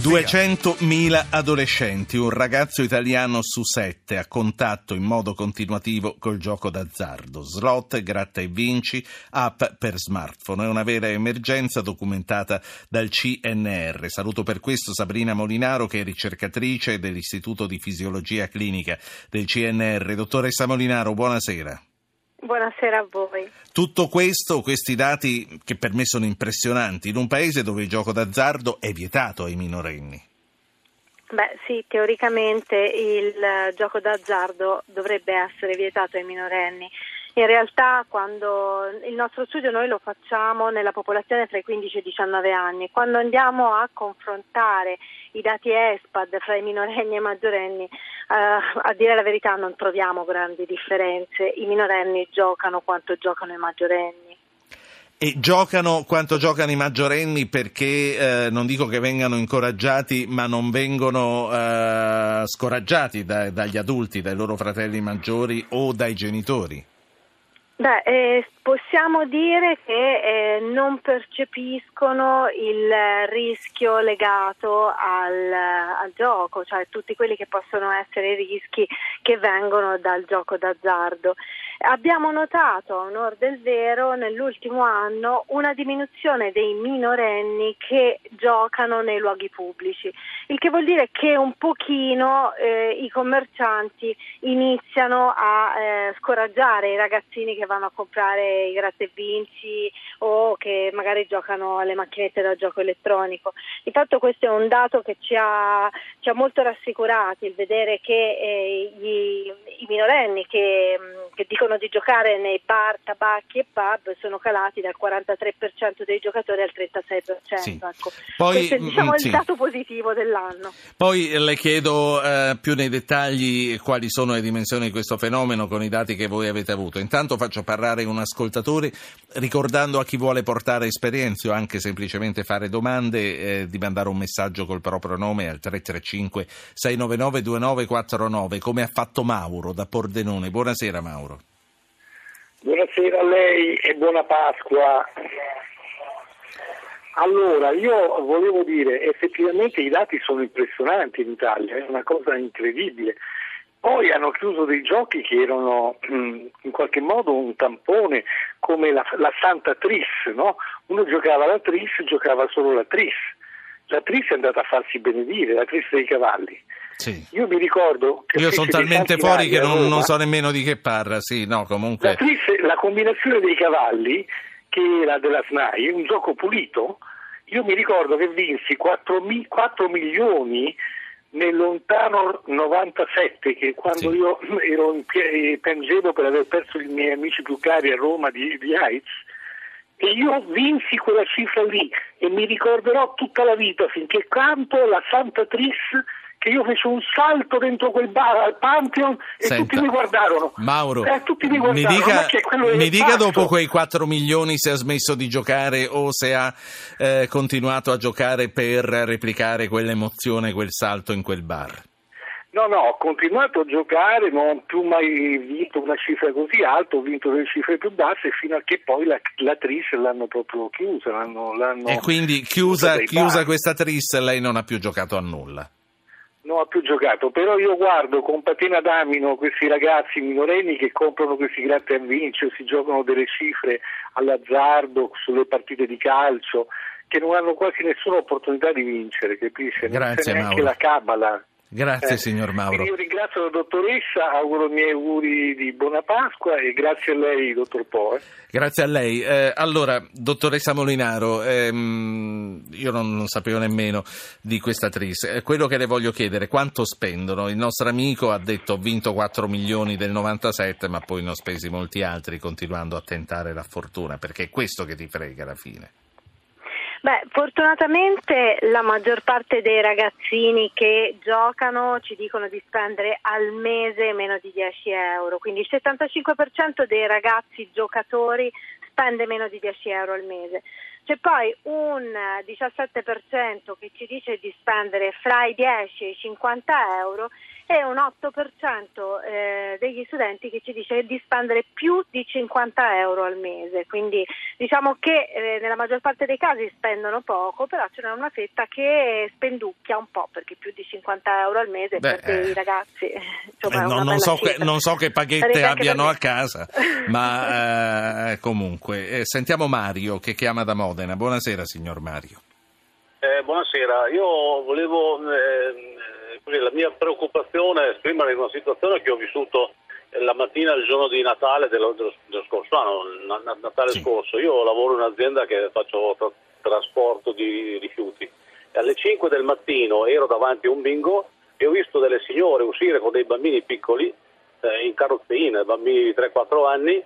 200.000 adolescenti, un ragazzo italiano su sette a contatto in modo continuativo col gioco d'azzardo. Slot, gratta e vinci, app per smartphone. È una vera emergenza documentata dal CNR. Saluto per questo Sabrina Molinaro che è ricercatrice dell'Istituto di Fisiologia Clinica del CNR. Dottoressa Molinaro, buonasera. Buonasera a voi. Tutto questo, questi dati che per me sono impressionanti, in un paese dove il gioco d'azzardo è vietato ai minorenni. Beh sì, teoricamente il gioco d'azzardo dovrebbe essere vietato ai minorenni. In realtà quando il nostro studio noi lo facciamo nella popolazione tra i 15 e i 19 anni, quando andiamo a confrontare i dati ESPAD fra i minorenni e i maggiorenni, eh, a dire la verità non troviamo grandi differenze, i minorenni giocano quanto giocano i maggiorenni. E giocano quanto giocano i maggiorenni perché eh, non dico che vengano incoraggiati, ma non vengono eh, scoraggiati da, dagli adulti, dai loro fratelli maggiori o dai genitori. Beh, eh, possiamo dire che eh, non percepiscono il rischio legato al, al, gioco, cioè tutti quelli che possono essere rischi che vengono dal gioco d'azzardo. Abbiamo notato a onor del vero nell'ultimo anno una diminuzione dei minorenni che giocano nei luoghi pubblici, il che vuol dire che un pochino eh, i commercianti iniziano a eh, scoraggiare i ragazzini che vanno a comprare i gratta e vinci o che magari giocano alle macchinette da gioco elettronico. Intanto questo è un dato che ci ha, ci ha molto rassicurati, il vedere che eh, gli, i minorenni che, che dicono di giocare nei bar, tabacchi e pub sono calati dal 43% dei giocatori al 36%. Sì. Ecco. Poi, Questo è diciamo, mm, sì. il dato positivo dell'anno. Poi le chiedo eh, più nei dettagli quali sono le dimensioni di questo fenomeno con i dati che voi avete avuto. Intanto faccio parlare un ascoltatore ricordando a chi vuole portare esperienze o anche semplicemente fare domande eh, di mandare un messaggio col proprio nome al 335 699 2949 come ha fatto Mauro da Pordenone. Buonasera Mauro. Buonasera a lei e buona Pasqua. Allora, io volevo dire, effettivamente i dati sono impressionanti in Italia, è una cosa incredibile. Poi hanno chiuso dei giochi che erano mm, in qualche modo un tampone, come la, la Santa Tris, no? Uno giocava la Tris, giocava solo la Tris. La Tris è andata a farsi benedire, la Tris dei cavalli. Sì. Io mi ricordo che Io sono talmente fuori che non, non, so nemmeno di che parla, sì, no, comunque. La, tris, la combinazione dei cavalli, che era della SNAI, un gioco pulito, io mi ricordo che vinsi 4, 4 milioni nel lontano 97, che quando sì. io ero in, piangevo per aver perso i miei amici più cari a Roma di, di AIDS, e io vinsi quella cifra lì e mi ricorderò tutta la vita finché canto la Santa Tris che io feci un salto dentro quel bar al Pantheon e Senta, tutti mi guardarono. Mauro, eh, mi, guardarono, mi, dica, mi dica dopo quei 4 milioni se ha smesso di giocare o se ha eh, continuato a giocare per replicare quell'emozione, quel salto in quel bar. No, no, ho continuato a giocare, non ho più mai vinto una cifra così alta, ho vinto delle cifre più basse fino a che poi la, la tris l'hanno proprio chiusa. L'hanno, l'hanno e quindi chiusa, chiusa questa tris lei non ha più giocato a nulla? Non ha più giocato, però io guardo con patina d'amino questi ragazzi minorenni che comprano questi gratta e vinci o si giocano delle cifre all'azzardo sulle partite di calcio che non hanno quasi nessuna opportunità di vincere, capisci? Non Grazie, c'è neanche Mauro. la cabala. Grazie eh, signor Mauro. Io ringrazio la dottoressa, auguro i miei auguri di buona Pasqua e grazie a lei, dottor Po. Eh. Grazie a lei. Eh, allora, dottoressa Molinaro, ehm, io non, non, sapevo nemmeno di questa tris. Eh, quello che le voglio chiedere, quanto spendono? Il nostro amico ha detto ho vinto 4 milioni del 97, ma poi ne ho spesi molti altri continuando a tentare la fortuna, perché è questo che ti frega alla fine. Beh, fortunatamente la maggior parte dei ragazzini che giocano ci dicono di spendere al mese meno di 10 euro, quindi il 75% dei ragazzi giocatori spende meno di 10 euro al mese. c'è poi un 17% che ci dice di spendere fra i 10 e i 50 euro e un 8% eh, degli studenti che ci dice di spendere più di 50 euro al mese. Quindi diciamo che eh, nella maggior parte dei casi spendono poco, però ce n'è una fetta che spenducchia un po' perché più di 50 euro al mese Beh, per dei eh, ragazzi. Insomma, eh, no, non, so che, non, so che, paghette abbiano a casa, ma eh, comunque sentiamo Mario che chiama da Modena. Buonasera signor Mario. buonasera, io volevo la mia preoccupazione è esprimere una situazione che ho vissuto la mattina il giorno di Natale dello, dello, dello scorso anno, Natale sì. scorso. Io lavoro in un'azienda che faccio tra, trasporto di rifiuti e alle 5 del mattino ero davanti a un bingo e ho visto delle signore uscire con dei bambini piccoli eh, in carrozzina, bambini di 3-4 anni,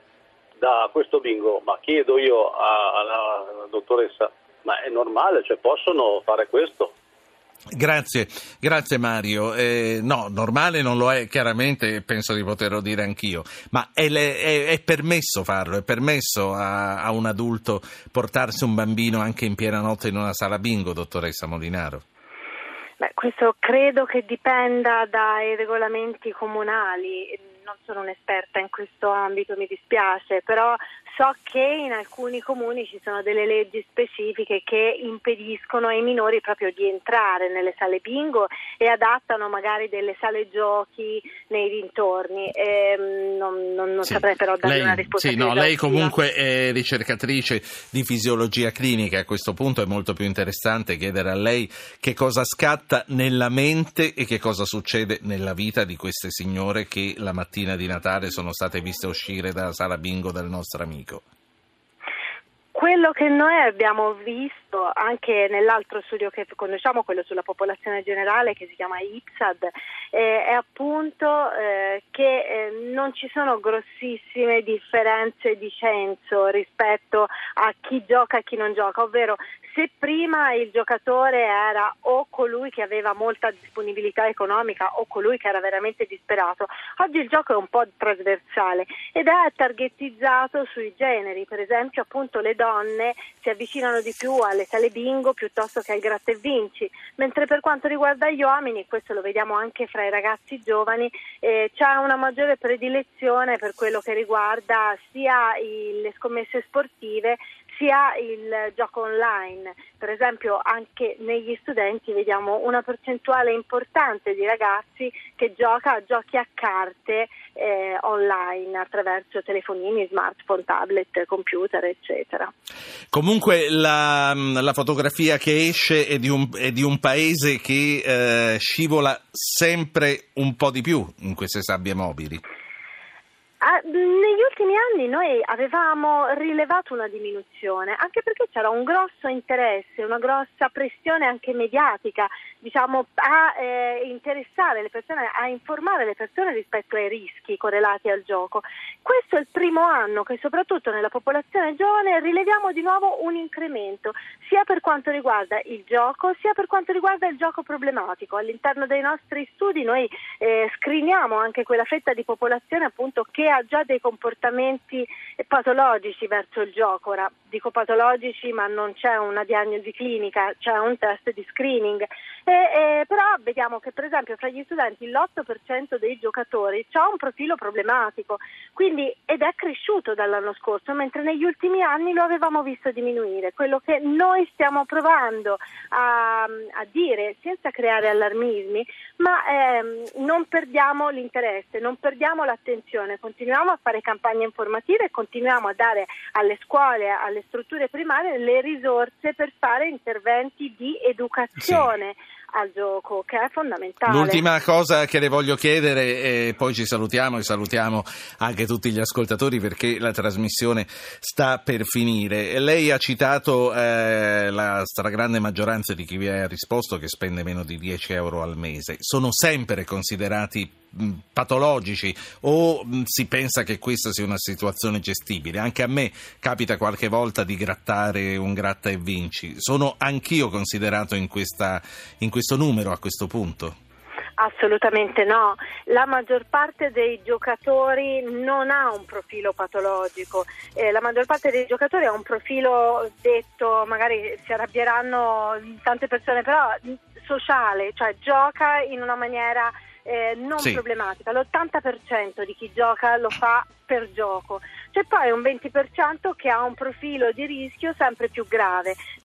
da questo bingo. Ma chiedo io alla dottoressa, ma è normale, cioè possono fare questo? Grazie, grazie Mario. Eh, no, normale non lo è, chiaramente penso di poterlo dire anch'io, ma è, è, è permesso farlo, è permesso a, a, un adulto portarsi un bambino anche in piena notte in una sala bingo, dottoressa Molinaro? Beh, questo credo che dipenda dai regolamenti comunali non sono un'esperta in questo ambito, mi dispiace, però So che in alcuni comuni ci sono delle leggi specifiche che impediscono ai minori proprio di entrare nelle sale bingo e adattano magari delle sale giochi nei dintorni. Ehm, non, non, non sì. saprei però dare lei, una risposta. Sì, no, lei comunque è ricercatrice di fisiologia clinica, a questo punto è molto più interessante chiedere a lei che cosa scatta nella mente e che cosa succede nella vita di queste signore che la mattina di Natale sono state viste uscire dalla sala bingo del nostro amico economico. Quello che noi abbiamo visto anche nell'altro studio che conosciamo, quello sulla popolazione generale che si chiama IPSAD, eh, è appunto eh, che eh, non ci sono grossissime differenze di censo rispetto a chi gioca e chi non gioca, ovvero se prima il giocatore era o colui che aveva molta disponibilità economica o colui che era veramente disperato, oggi il gioco è un po' trasversale ed è targetizzato sui generi, per esempio appunto le donne si avvicinano di più alle sale bingo piuttosto che al gratta e vinci, mentre per quanto riguarda gli uomini, questo lo vediamo anche fra i ragazzi giovani, eh, c'è una maggiore predilezione per quello che riguarda sia i, le scommesse sportive sia il gioco online. Per esempio anche negli studenti vediamo una percentuale importante di ragazzi che gioca a giochi a carte eh, online attraverso telefonini, smartphone, tablet, computer, eccetera. Comunque la, la fotografia che esce è di un, è di un paese che eh, scivola sempre un po' di più in queste sabbie mobili. Ah, negli ultimi anni noi avevamo rilevato una diminuzione, anche perché c'era un grosso interesse, una grossa pressione anche mediatica diciamo, a eh, interessare le persone, a informare le persone rispetto ai rischi correlati al gioco. Questo è il primo anno che soprattutto nella popolazione giovane rileviamo di nuovo un incremento, sia per quanto riguarda il gioco, sia per quanto riguarda il gioco problematico. All'interno dei nostri studi noi eh, scriniamo anche quella fetta di popolazione appunto che ha già dei comportamenti patologici verso il gioco. Ora dico patologici ma non c'è una diagnosi clinica, c'è un test di screening. E, e, però vediamo che per esempio fra gli studenti l'8% dei giocatori ha un profilo problematico quindi, ed è cresciuto dall'anno scorso, mentre negli ultimi anni lo avevamo visto diminuire. Quello che noi stiamo provando a, a dire, senza creare allarmismi, ma ehm, non perdiamo l'interesse, non perdiamo l'attenzione, continuiamo a fare campagne informative continuiamo a dare alle scuole, alle strutture primarie le risorse per fare interventi di educazione. Sì al gioco, che è fondamentale. L'ultima cosa che le voglio chiedere, e poi ci salutiamo e salutiamo anche tutti gli ascoltatori perché la trasmissione sta per finire. Lei ha citato eh, la stragrande maggioranza di chi vi ha risposto che spende meno di 10 euro al mese. Sono sempre considerati patologici o si pensa che questa sia una situazione gestibile? Anche a me capita qualche volta di grattare un gratta e vinci. Sono anch'io considerato in, questa, in questo numero a questo punto? Assolutamente no, la maggior parte dei giocatori non ha un profilo patologico, eh, la maggior parte dei giocatori ha un profilo detto, magari si arrabbieranno tante persone, però sociale, cioè gioca in una maniera eh, non sì. problematica. L'80% di chi gioca lo fa per gioco. C'è poi un 20% che ha un profilo di rischio sempre più grave.